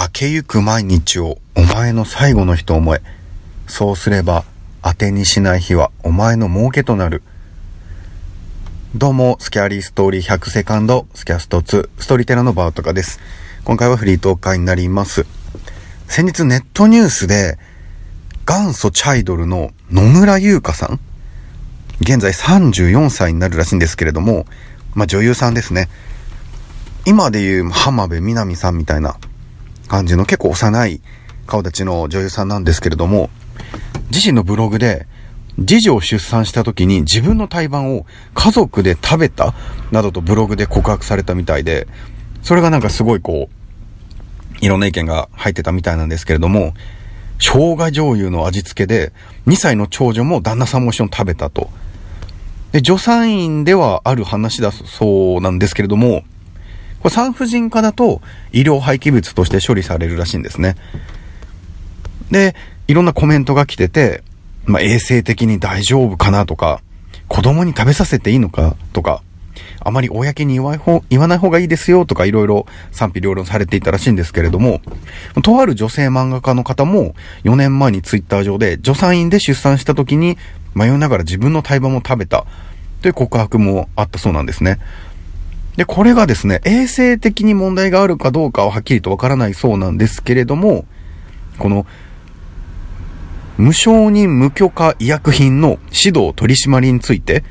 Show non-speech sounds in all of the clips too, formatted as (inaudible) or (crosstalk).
明けゆく毎日をお前の最後の日と思え。そうすれば、当てにしない日はお前の儲けとなる。どうも、スキャリーストーリー100セカンド、スキャスト2、ストーリテラのバートカです。今回はフリートーカーになります。先日ネットニュースで、元祖チャイドルの野村優香さん現在34歳になるらしいんですけれども、まあ、女優さんですね。今でいう浜辺美波さんみたいな感じの結構幼い顔立ちの女優さんなんですけれども、自身のブログで、次女を出産した時に自分の胎盤を家族で食べたなどとブログで告白されたみたいで、それがなんかすごいこう、いろんな意見が入ってたみたいなんですけれども、生姜醤油の味付けで、2歳の長女も旦那さんも一緒に食べたと。で、助産院ではある話だそうなんですけれども、れ産婦人科だと医療廃棄物として処理されるらしいんですね。で、いろんなコメントが来てて、まあ、衛生的に大丈夫かなとか、子供に食べさせていいのかとか、あまり公に言わ言わない方がいいですよとかいろいろ賛否両論されていたらしいんですけれども、とある女性漫画家の方も4年前にツイッター上で助産院で出産した時に迷いながら自分の胎盤も食べたという告白もあったそうなんですね。で、これがですね、衛生的に問題があるかどうかははっきりとわからないそうなんですけれども、この、無承認無許可医薬品の指導取り締まりについて、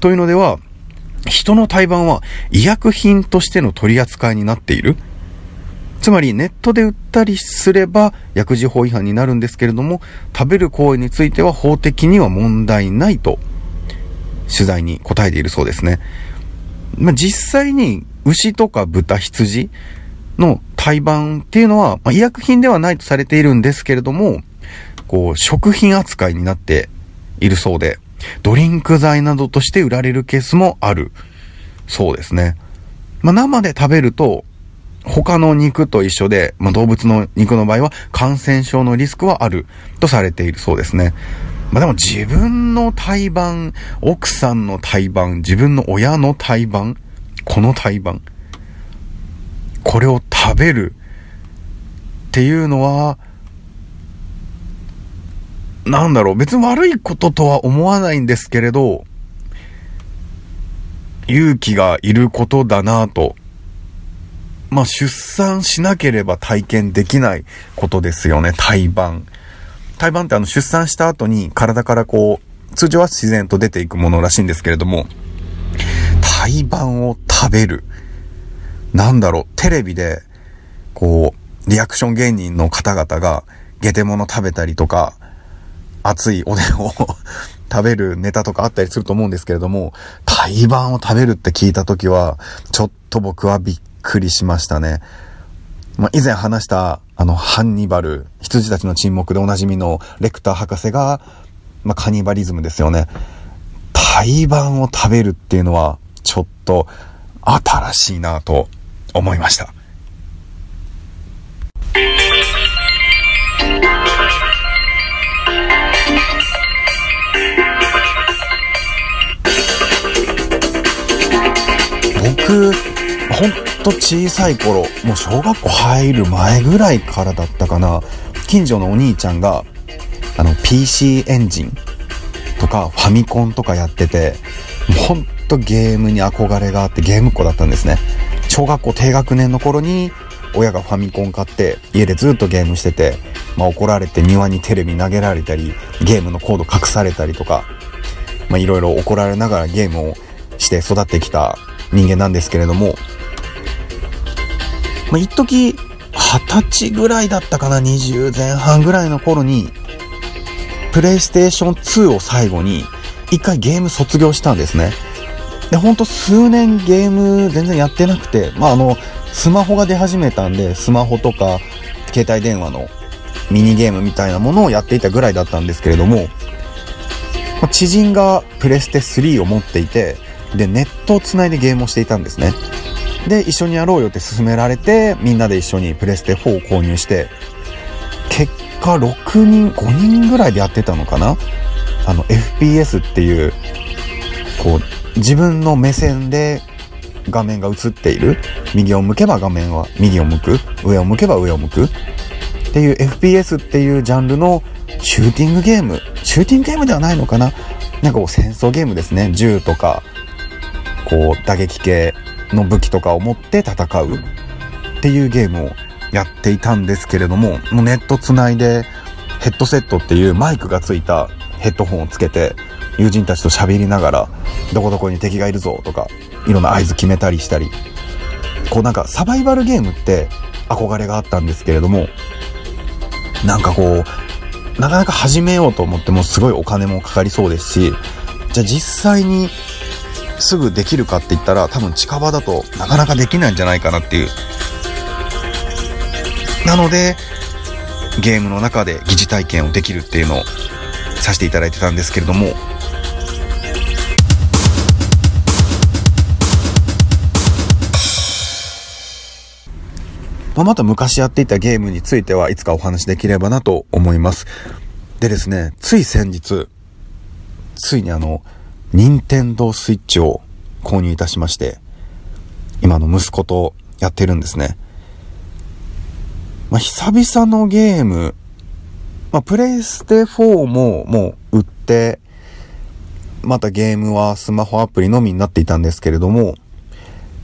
というのでは、人の胎盤は医薬品としての取り扱いになっている。つまりネットで売ったりすれば薬事法違反になるんですけれども、食べる行為については法的には問題ないと取材に答えているそうですね。まあ、実際に牛とか豚、羊の胎盤っていうのは、まあ、医薬品ではないとされているんですけれども、こう、食品扱いになっているそうで、ドリンク剤などとして売られるケースもあるそうですね。まあ、生で食べると、他の肉と一緒で、まあ、動物の肉の場合は感染症のリスクはあるとされているそうですね。まあでも自分の胎盤、奥さんの胎盤、自分の親の胎盤、この胎盤、これを食べるっていうのは、なんだろう、別に悪いこととは思わないんですけれど、勇気がいることだなと。まあ、出産しなければ体験できないことですよね、胎盤。胎盤ってあの出産した後に体からこう、通常は自然と出ていくものらしいんですけれども、胎盤を食べる。なんだろう、テレビで、こう、リアクション芸人の方々が、ゲテモノ食べたりとか、熱いおでんを (laughs) 食べるネタとかあったりすると思うんですけれども、胎盤を食べるって聞いた時は、ちょっと僕はびっくりしましたね。まあ、以前話した、あの、ハンニバル、羊たちの沈黙でおなじみのレクター博士が、まあ、カニバリズムですよね。胎盤を食べるっていうのは、ちょっと、新しいなと思いました。僕、ほんと小さい頃、もう小学校入る前ぐらいからだったかな、近所のお兄ちゃんが、あの、PC エンジンとかファミコンとかやってて、もうほんとゲームに憧れがあってゲームっ子だったんですね。小学校低学年の頃に親がファミコン買って家でずっとゲームしてて、まあ、怒られて庭にテレビ投げられたりゲームのコード隠されたりとか、まあ、いろいろ怒られながらゲームをして育ってきた人間なんですけれどもまあ、一時、二十歳ぐらいだったかな、20前半ぐらいの頃に、プレイステーション2を最後に、一回ゲーム卒業したんですね。で、ほんと数年ゲーム全然やってなくて、まああの、スマホが出始めたんで、スマホとか、携帯電話のミニゲームみたいなものをやっていたぐらいだったんですけれども、知人がプレステ3を持っていて、で、ネットを繋いでゲームをしていたんですね。で、一緒にやろうよって勧められて、みんなで一緒にプレステ4を購入して、結果6人、5人ぐらいでやってたのかな？あの、FPS っていう、こう、自分の目線で画面が映っている。右を向けば画面は右を向く。上を向けば上を向く。っていう FPS っていうジャンルのシューティングゲーム。シューティングゲームではないのかな？なんかこう戦争ゲームですね。銃とか、こう打撃系の武器とかを持って戦うっていうゲームをやっていたんですけれども、もうネット繋いでヘッドセットっていうマイクがついたヘッドホンをつけて友人たちと喋りながら、どこどこに敵がいるぞとか、いろんな合図決めたりしたり、こうなんかサバイバルゲームって憧れがあったんですけれども、なんかこう、なかなか始めようと思ってもすごいお金もかかりそうですし、じゃあ実際にすぐできるかって言ったら多分近場だとなかなかできないんじゃないかなっていう。なので、ゲームの中で疑似体験をできるっていうのをさせていただいてたんですけれども、まあ、また昔やっていたゲームについてはいつかお話できればなと思います。でですね、つい先日、ついにあの、任天堂スイッチを購入いたしまして、今の息子とやってるんですね。まあ、久々のゲーム、まあ、プレイステ4ももう売って、またゲームはスマホアプリのみになっていたんですけれども、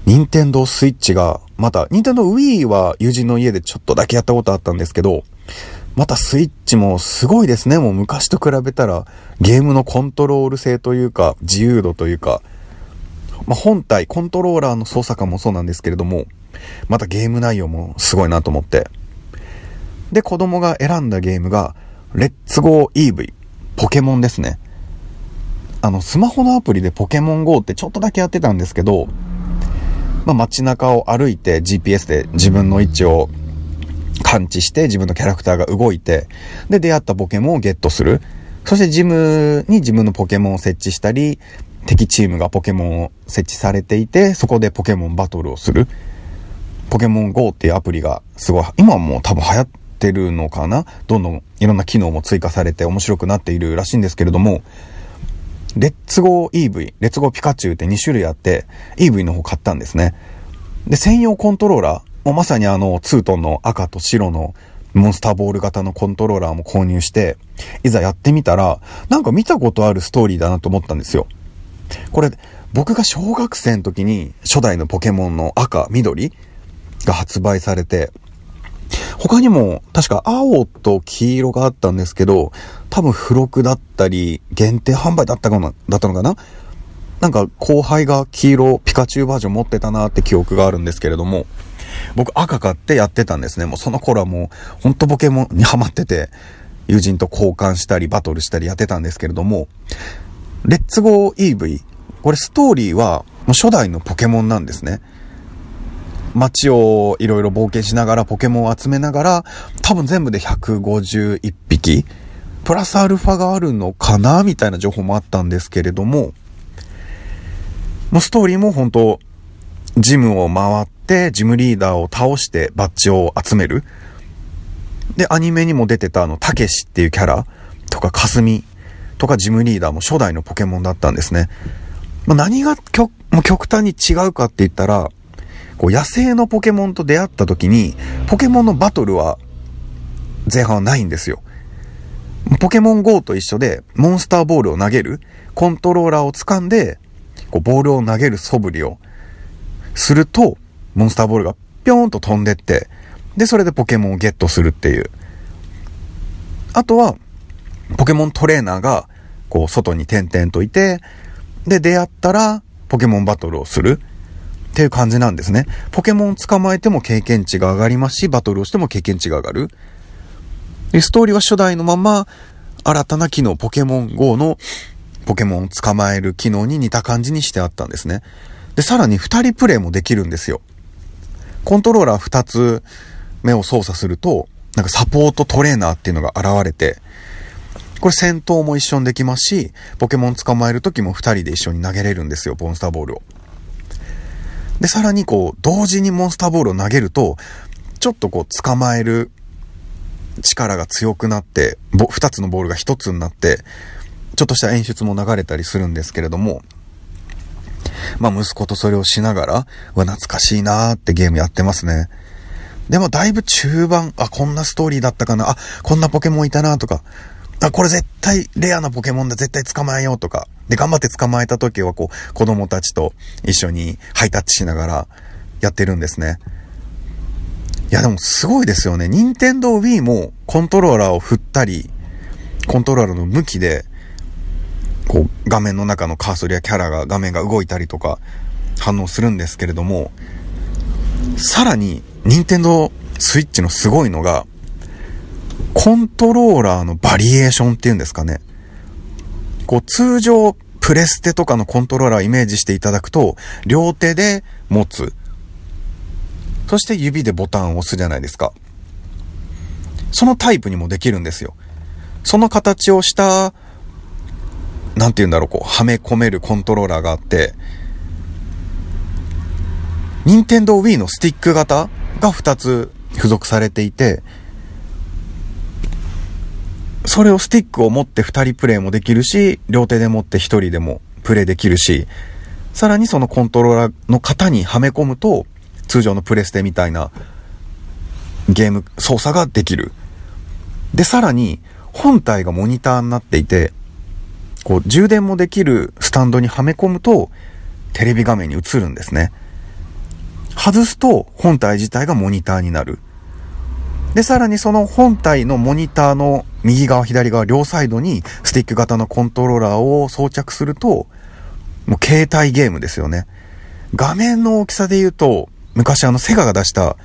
任天堂スイッチが、また、任天堂 Wii は友人の家でちょっとだけやったことあったんですけど、またスイッチもすごいですね。もう昔と比べたら、ゲームのコントロール性というか、自由度というか、まあ、本体、コントローラーの操作感もそうなんですけれども、またゲーム内容もすごいなと思って。で、子供が選んだゲームが、レッツゴー EV、ポケモンですね。あの、スマホのアプリでポケモン GO ってちょっとだけやってたんですけど、まあ、街中を歩いて GPS で自分の位置を感知して自分のキャラクターが動いて、で、出会ったポケモンをゲットする。そしてジムに自分のポケモンを設置したり、敵チームがポケモンを設置されていて、そこでポケモンバトルをする。ポケモン GO っていうアプリがすごい、今はもう多分流行ってるのかな？どんどんいろんな機能も追加されて面白くなっているらしいんですけれども、レッツゴー EV、レッツゴーピカチュウって2種類あって、EV の方買ったんですね。で、専用コントローラー、もうまさにあの、ツートンの赤と白のモンスターボール型のコントローラーも購入して、いざやってみたら、なんか見たことあるストーリーだなと思ったんですよ。これ、僕が小学生の時に初代のポケモンの赤、緑が発売されて、他にも確か青と黄色があったんですけど、多分付録だったり、限定販売だったかな、だったのかな？なんか後輩が黄色ピカチュウバージョン持ってたなって記憶があるんですけれども、僕赤買ってやってたんですね。もうその頃はもう、ほんとポケモンにハマってて、友人と交換したりバトルしたりやってたんですけれども、レッツゴー EV、これストーリーはもう初代のポケモンなんですね。街をいろいろ冒険しながらポケモンを集めながら、多分全部で151匹、プラスアルファがあるのかなみたいな情報もあったんですけれども、もうストーリーも本当ジムを回っ、ジムリーダーを倒してバッジを集める。で、アニメにも出てたあの、たけしっていうキャラとか、かすみとかジムリーダーも初代のポケモンだったんですね。まあ、何が極極端に違うかって言ったら、こう野生のポケモンと出会った時に、ポケモンのバトルは前半はないんですよ。ポケモン GO と一緒で、モンスターボールを投げる、コントローラーを掴んで、こうボールを投げる素振りをすると、モンスターボールがぴょーんと飛んでって、で、それでポケモンをゲットするっていう。あとは、ポケモントレーナーが、こう、外に点々といて、で、出会ったら、ポケモンバトルをする。っていう感じなんですね。ポケモン捕まえても経験値が上がりますし、バトルをしても経験値が上がる。で、ストーリーは初代のまま、新たな機能、ポケモン GO のポケモンを捕まえる機能に似た感じにしてあったんですね。で、さらに2人プレイもできるんですよ。コントローラー2つ目を操作すると、なんかサポートトレーナーっていうのが現れて、これ戦闘も一緒にできますし、ポケモン捕まえる時も2人で一緒に投げれるんですよ、モンスターボールを。で、さらにこう、同時にモンスターボールを投げると、ちょっとこう、捕まえる力が強くなって、二つのボールが一つになって、ちょっとした演出も流れたりするんですけれども、まあ息子とそれをしながら、うわ、懐かしいなーってゲームやってますね。でもだいぶ中盤、あ、こんなストーリーだったかな、あ、こんなポケモンいたなとか、あ、これ絶対レアなポケモンだ、絶対捕まえようとか。で、頑張って捕まえた時はこう、子供たちと一緒にハイタッチしながらやってるんですね。いやでもすごいですよね。任天堂 Wii もコントローラーを振ったり、コントローラーの向きで、こう画面の中のカーソルやキャラが画面が動いたりとか反応するんですけれども、さらに任天堂スイッチのすごいのが、コントローラーのバリエーションっていうんですかね。こう通常プレステとかのコントローラーをイメージしていただくと、両手で持つ。そして指でボタンを押すじゃないですか。そのタイプにもできるんですよ。その形をした、なんて言うんだろう、こう、はめ込めるコントローラーがあって、任天堂 Wii のスティック型が2つ付属されていて、それをスティックを持って2人プレイもできるし、両手で持って1人でもプレイできるし、さらにそのコントローラーの型にはめ込むと、通常のプレステみたいなゲーム操作ができる。で、さらに本体がモニターになっていて、こう充電もできるスタンドにはめ込むとテレビ画面に映るんですね。外すと本体自体がモニターになる。で、さらにその本体のモニターの右側、左側、両サイドにスティック型のコントローラーを装着すると、もう携帯ゲームですよね。画面の大きさで言うと、昔あのセガが出した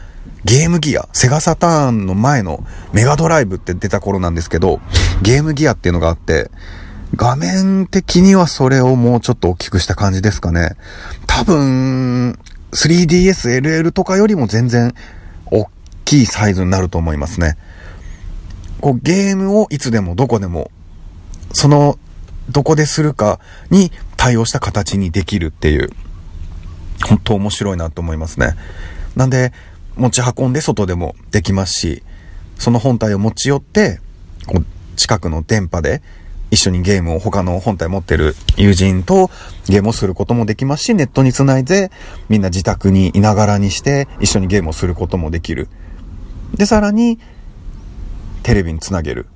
ゲームギア、セガサターンの前のメガドライブって出た頃なんですけど、ゲームギアっていうのがあって、画面的にはそれをもうちょっと大きくした感じですかね。多分、3DS LL とかよりも全然大きいサイズになると思いますね。こうゲームをいつでもどこでも、そのどこでするかに対応した形にできるっていう本当面白いなと思いますね。なんで、持ち運んで外でもできますし、その本体を持ち寄って、こう近くの電波で一緒にゲームを他の本体持ってる友人とゲームをすることもできますし、ネットにつないでみんな自宅にいながらにして一緒にゲームをすることもできる。で、さらにテレビにつなげる。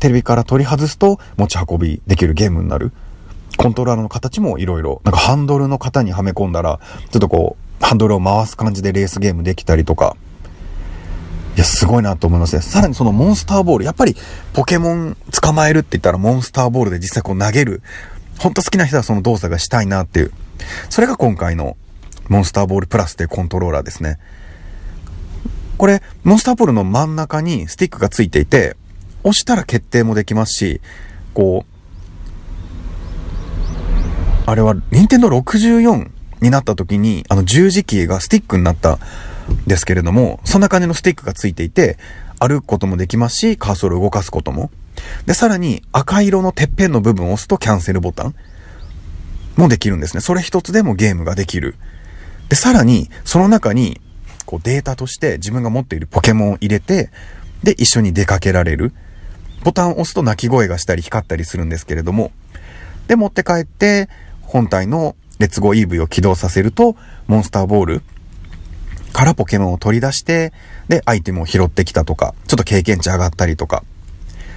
テレビから取り外すと持ち運びできるゲームになる。コントローラーの形も色々、なんかハンドルの型にはめ込んだら、ちょっとこう、ハンドルを回す感じでレースゲームできたりとか、や、すごいなと思いますね。さらにそのモンスターボール、やっぱりポケモン捕まえるって言ったらモンスターボールで実際こう投げる。ほんと好きな人はその動作がしたいなっていう。それが今回のモンスターボールプラスっていうコントローラーですね。これ、モンスターボールの真ん中にスティックがついていて、押したら決定もできますし、こう、あれは、任天堂64になった時に、あの十字キーがスティックになったですけれども、そんな感じのスティックがついていて、歩くこともできますし、カーソルを動かすことも。で、さらに赤色のてっぺんの部分を押すとキャンセルボタンもできるんですね。それ一つでもゲームができる。で、さらに、その中に、こうデータとして自分が持っているポケモンを入れて、で、一緒に出かけられる。ボタンを押すと鳴き声がしたり光ったりするんですけれども、で、持って帰って、本体のレッツゴー EV を起動させると、モンスターボールからポケモンを取り出して、で、アイテムを拾ってきたとか、ちょっと経験値上がったりとか。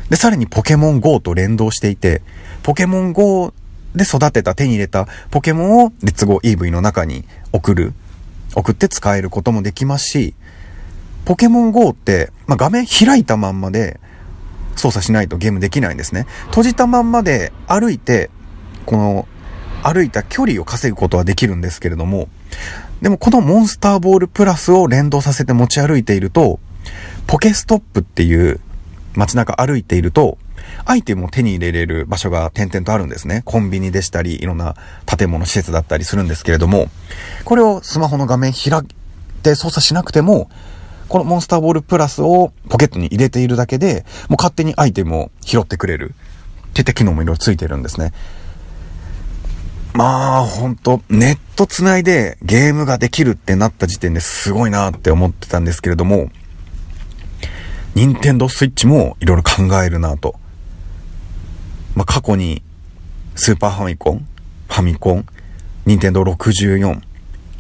で、さらにポケモン GO と連動していて、ポケモン GO で育てた、手に入れたポケモンをレッツゴー EV の中に送る。送って使えることもできますし、ポケモン GO って、まあ、画面開いたまんまで操作しないとゲームできないんですね。閉じたまんまで歩いて、この歩いた距離を稼ぐことはできるんですけれども、でもこのモンスターボールプラスを連動させて持ち歩いていると、ポケストップっていう街中歩いていると、アイテムを手に入れれる場所が点々とあるんですね。コンビニでしたり、いろんな建物施設だったりするんですけれども、これをスマホの画面開いて操作しなくても、このモンスターボールプラスをポケットに入れているだけで、もう勝手にアイテムを拾ってくれる。って機能もいろいろついてるんですね。まあ、ほんと、ネット繋いでゲームができるってなった時点ですごいなって思ってたんですけれども、任天堂スイッチもいろいろ考えるなと。まあ、過去に、スーパーファミコン、ファミコン、任天堂64、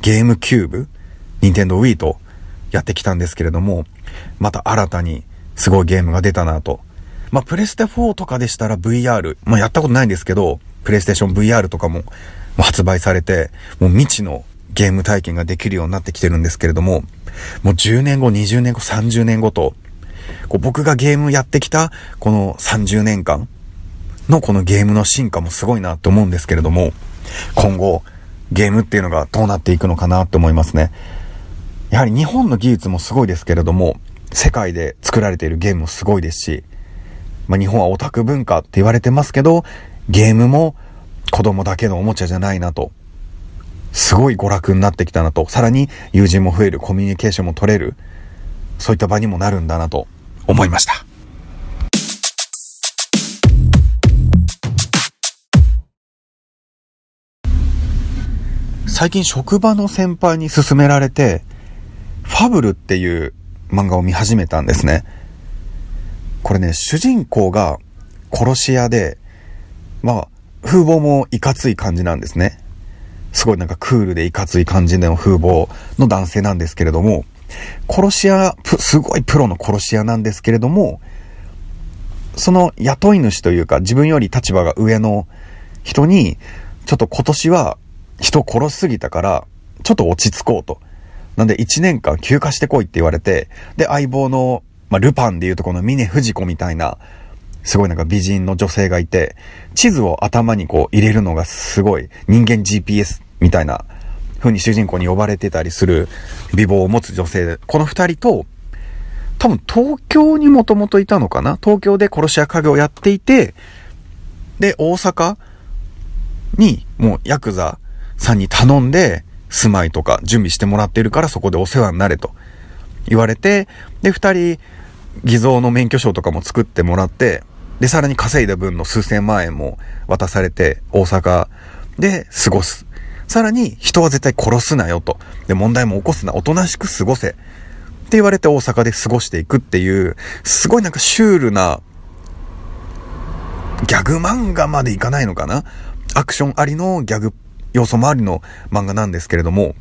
ゲームキューブ、任天堂 Wii とやってきたんですけれども、また新たにすごいゲームが出たなと。まあ、プレステ4とかでしたら VR、まあ、やったことないんですけど、プレイステーション VR とかも発売されて、もう未知のゲーム体験ができるようになってきてるんですけれども、もう10年後、20年後、30年後と、こう僕がゲームやってきたこの30年間のこのゲームの進化もすごいなって思うんですけれども、今後ゲームっていうのがどうなっていくのかなって思いますね。やはり日本の技術もすごいですけれども、世界で作られているゲームもすごいですし、まあ、日本はオタク文化って言われてますけど、ゲームも子供だけのおもちゃじゃないなと。すごい娯楽になってきたなと。さらに友人も増える、コミュニケーションも取れる。そういった場にもなるんだなと思いました。最近職場の先輩に勧められて、ファブルっていう漫画を見始めたんですね。これね、主人公が殺し屋で、まあ、風貌もいかつい感じなんですね。すごいなんかクールでいかつい感じの風貌の男性なんですけれども、殺し屋、すごいプロの殺し屋なんですけれども、その雇い主というか自分より立場が上の人に、ちょっと今年は人を殺しすぎたから、ちょっと落ち着こうと。なんで1年間休暇してこいって言われて、で、相棒の、まあ、ルパンでいうとこの峰藤子みたいな、すごいなんか美人の女性がいて、地図を頭にこう入れるのがすごい人間 GPS みたいな風に主人公に呼ばれてたりする美貌を持つ女性。で、この二人と、多分東京にもともといたのかな？東京で殺し屋家業をやっていて、で、大阪にもうヤクザさんに頼んで住まいとか準備してもらってるからそこでお世話になれと。言われて、で、二人偽造の免許証とかも作ってもらって、で、さらに稼いだ分の数千万円も渡されて大阪で過ごす。さらに人は絶対殺すなよと。で、問題も起こすな。おとなしく過ごせ。って言われて大阪で過ごしていくっていう、すごいなんかシュールな、ギャグ漫画までいかないのかな？アクションありのギャグ要素もありの漫画なんですけれども、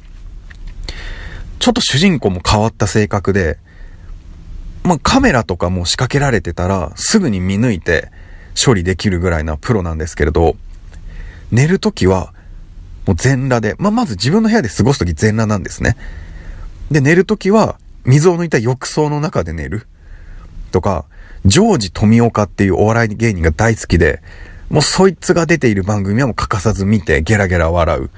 ちょっと主人公も変わった性格で、まあ、カメラとかも仕掛けられてたら、すぐに見抜いて処理できるぐらいなプロなんですけれど、寝るときは、もう全裸で、まあ、まず自分の部屋で過ごすとき全裸なんですね。で、寝るときは、水を抜いた浴槽の中で寝る。とか、ジョージ富岡っていうお笑い芸人が大好きで、もうそいつが出ている番組はもう欠かさず見てゲラゲラ笑う。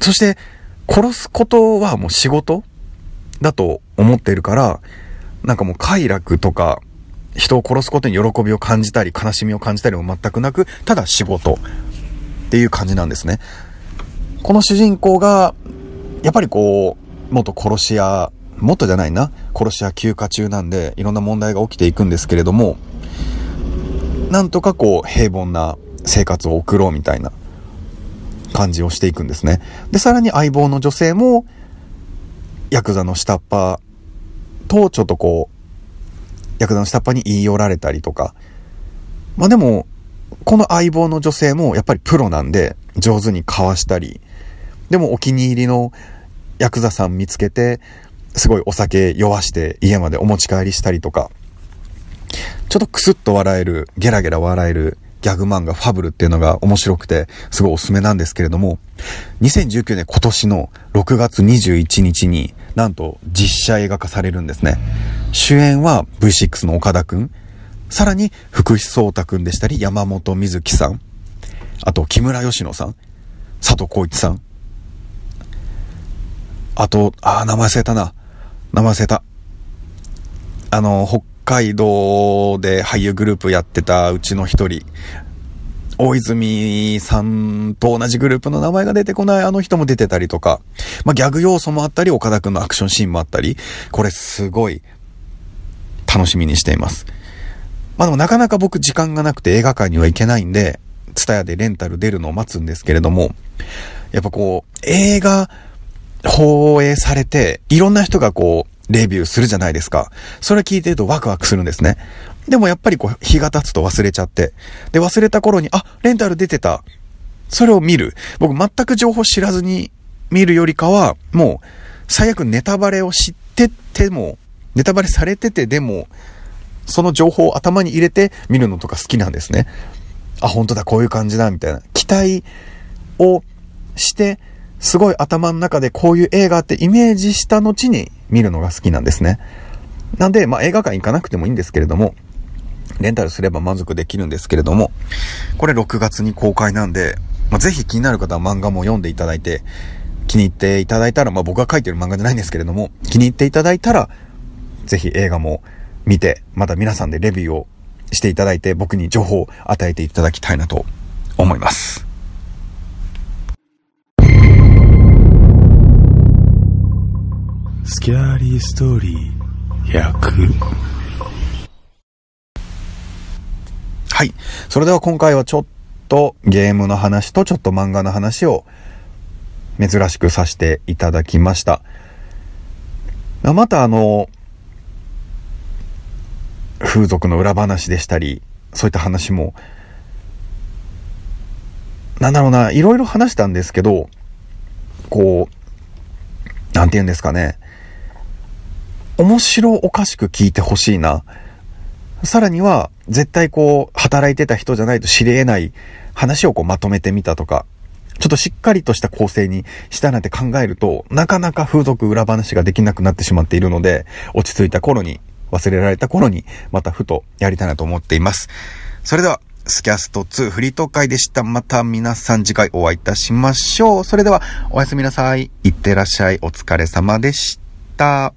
そして、殺すことはもう仕事だと思っているから、なんかもう快楽とか、人を殺すことに喜びを感じたり、悲しみを感じたりも全くなく、ただ仕事っていう感じなんですね。この主人公が、やっぱりこう、元殺し屋、元じゃないな、殺し屋休暇中なんで、いろんな問題が起きていくんですけれども、なんとかこう、平凡な生活を送ろうみたいな感じをしていくんですね。で、さらに相棒の女性も、ヤクザの下っ端とちょっとこう、ヤクザの下っ端に言い寄られたりとか、まあでも、この相棒の女性もやっぱりプロなんで上手にかわしたり、でもお気に入りのヤクザさん見つけて、すごいお酒酔わして家までお持ち帰りしたりとか、ちょっとクスッと笑える、ゲラゲラ笑えるギャグ漫画ファブルっていうのが面白くて、すごいおすすめなんですけれども、2019年今年の6月21日になんと実写映画化されるんですね。主演は V6 の岡田くん、さらに、福士蒼太くんでしたり、山本瑞希さん、あと、木村佳乃さん、佐藤浩一さん、あと、あ名前忘れたな。名前忘れた。あの、北海道で俳優グループやってたうちの一人、大泉さんと同じグループの名前が出てこないあの人も出てたりとか、まあ、ギャグ要素もあったり、岡田くんのアクションシーンもあったり、これすごい楽しみにしています。まあでもなかなか僕時間がなくて映画館には行けないんで、ツタヤでレンタル出るのを待つんですけれども、やっぱこう、映画放映されて、いろんな人がこう、レビューするじゃないですか。それ聞いてるとワクワクするんですね。でもやっぱりこう、日が経つと忘れちゃって。で、忘れた頃に、あ、レンタル出てた。それを見る。僕全く情報知らずに見るよりかは、もう、最悪ネタバレを知ってても、ネタバレされててでも、その情報を頭に入れて見るのとか好きなんですね。あ、本当だ、こういう感じだ、みたいな。期待をして、すごい頭の中でこういう映画ってイメージした後に見るのが好きなんですね。なんで、まあ映画館行かなくてもいいんですけれども、レンタルすれば満足できるんですけれども、これ6月に公開なんで、まあ、ぜひ気になる方は漫画も読んでいただいて、気に入っていただいたら、まあ僕が書いてる漫画じゃないんですけれども、気に入っていただいたら、ぜひ映画も見て、また皆さんでレビューをしていただいて、僕に情報を与えていただきたいなと思います。スキャーリーストーリー100はい。それでは今回はちょっとゲームの話とちょっと漫画の話を珍しくさせていただきました。またあの、風俗の裏話でしたり、そういった話も、なんだろうな、いろいろ話したんですけど、こう、なんて言うんですかね。面白おかしく聞いてほしいな。さらには、絶対こう、働いてた人じゃないと知り得ない話をこうまとめてみたとか、ちょっとしっかりとした構成にしたなんて考えると、なかなか風俗裏話ができなくなってしまっているので、落ち着いた頃に、忘れられた頃に、またふとやりたいなと思っています。それでは、スキャスト2フリートー会でした。また皆さん次回お会いいたしましょう。それでは、おやすみなさい。いってらっしゃい。お疲れ様でした。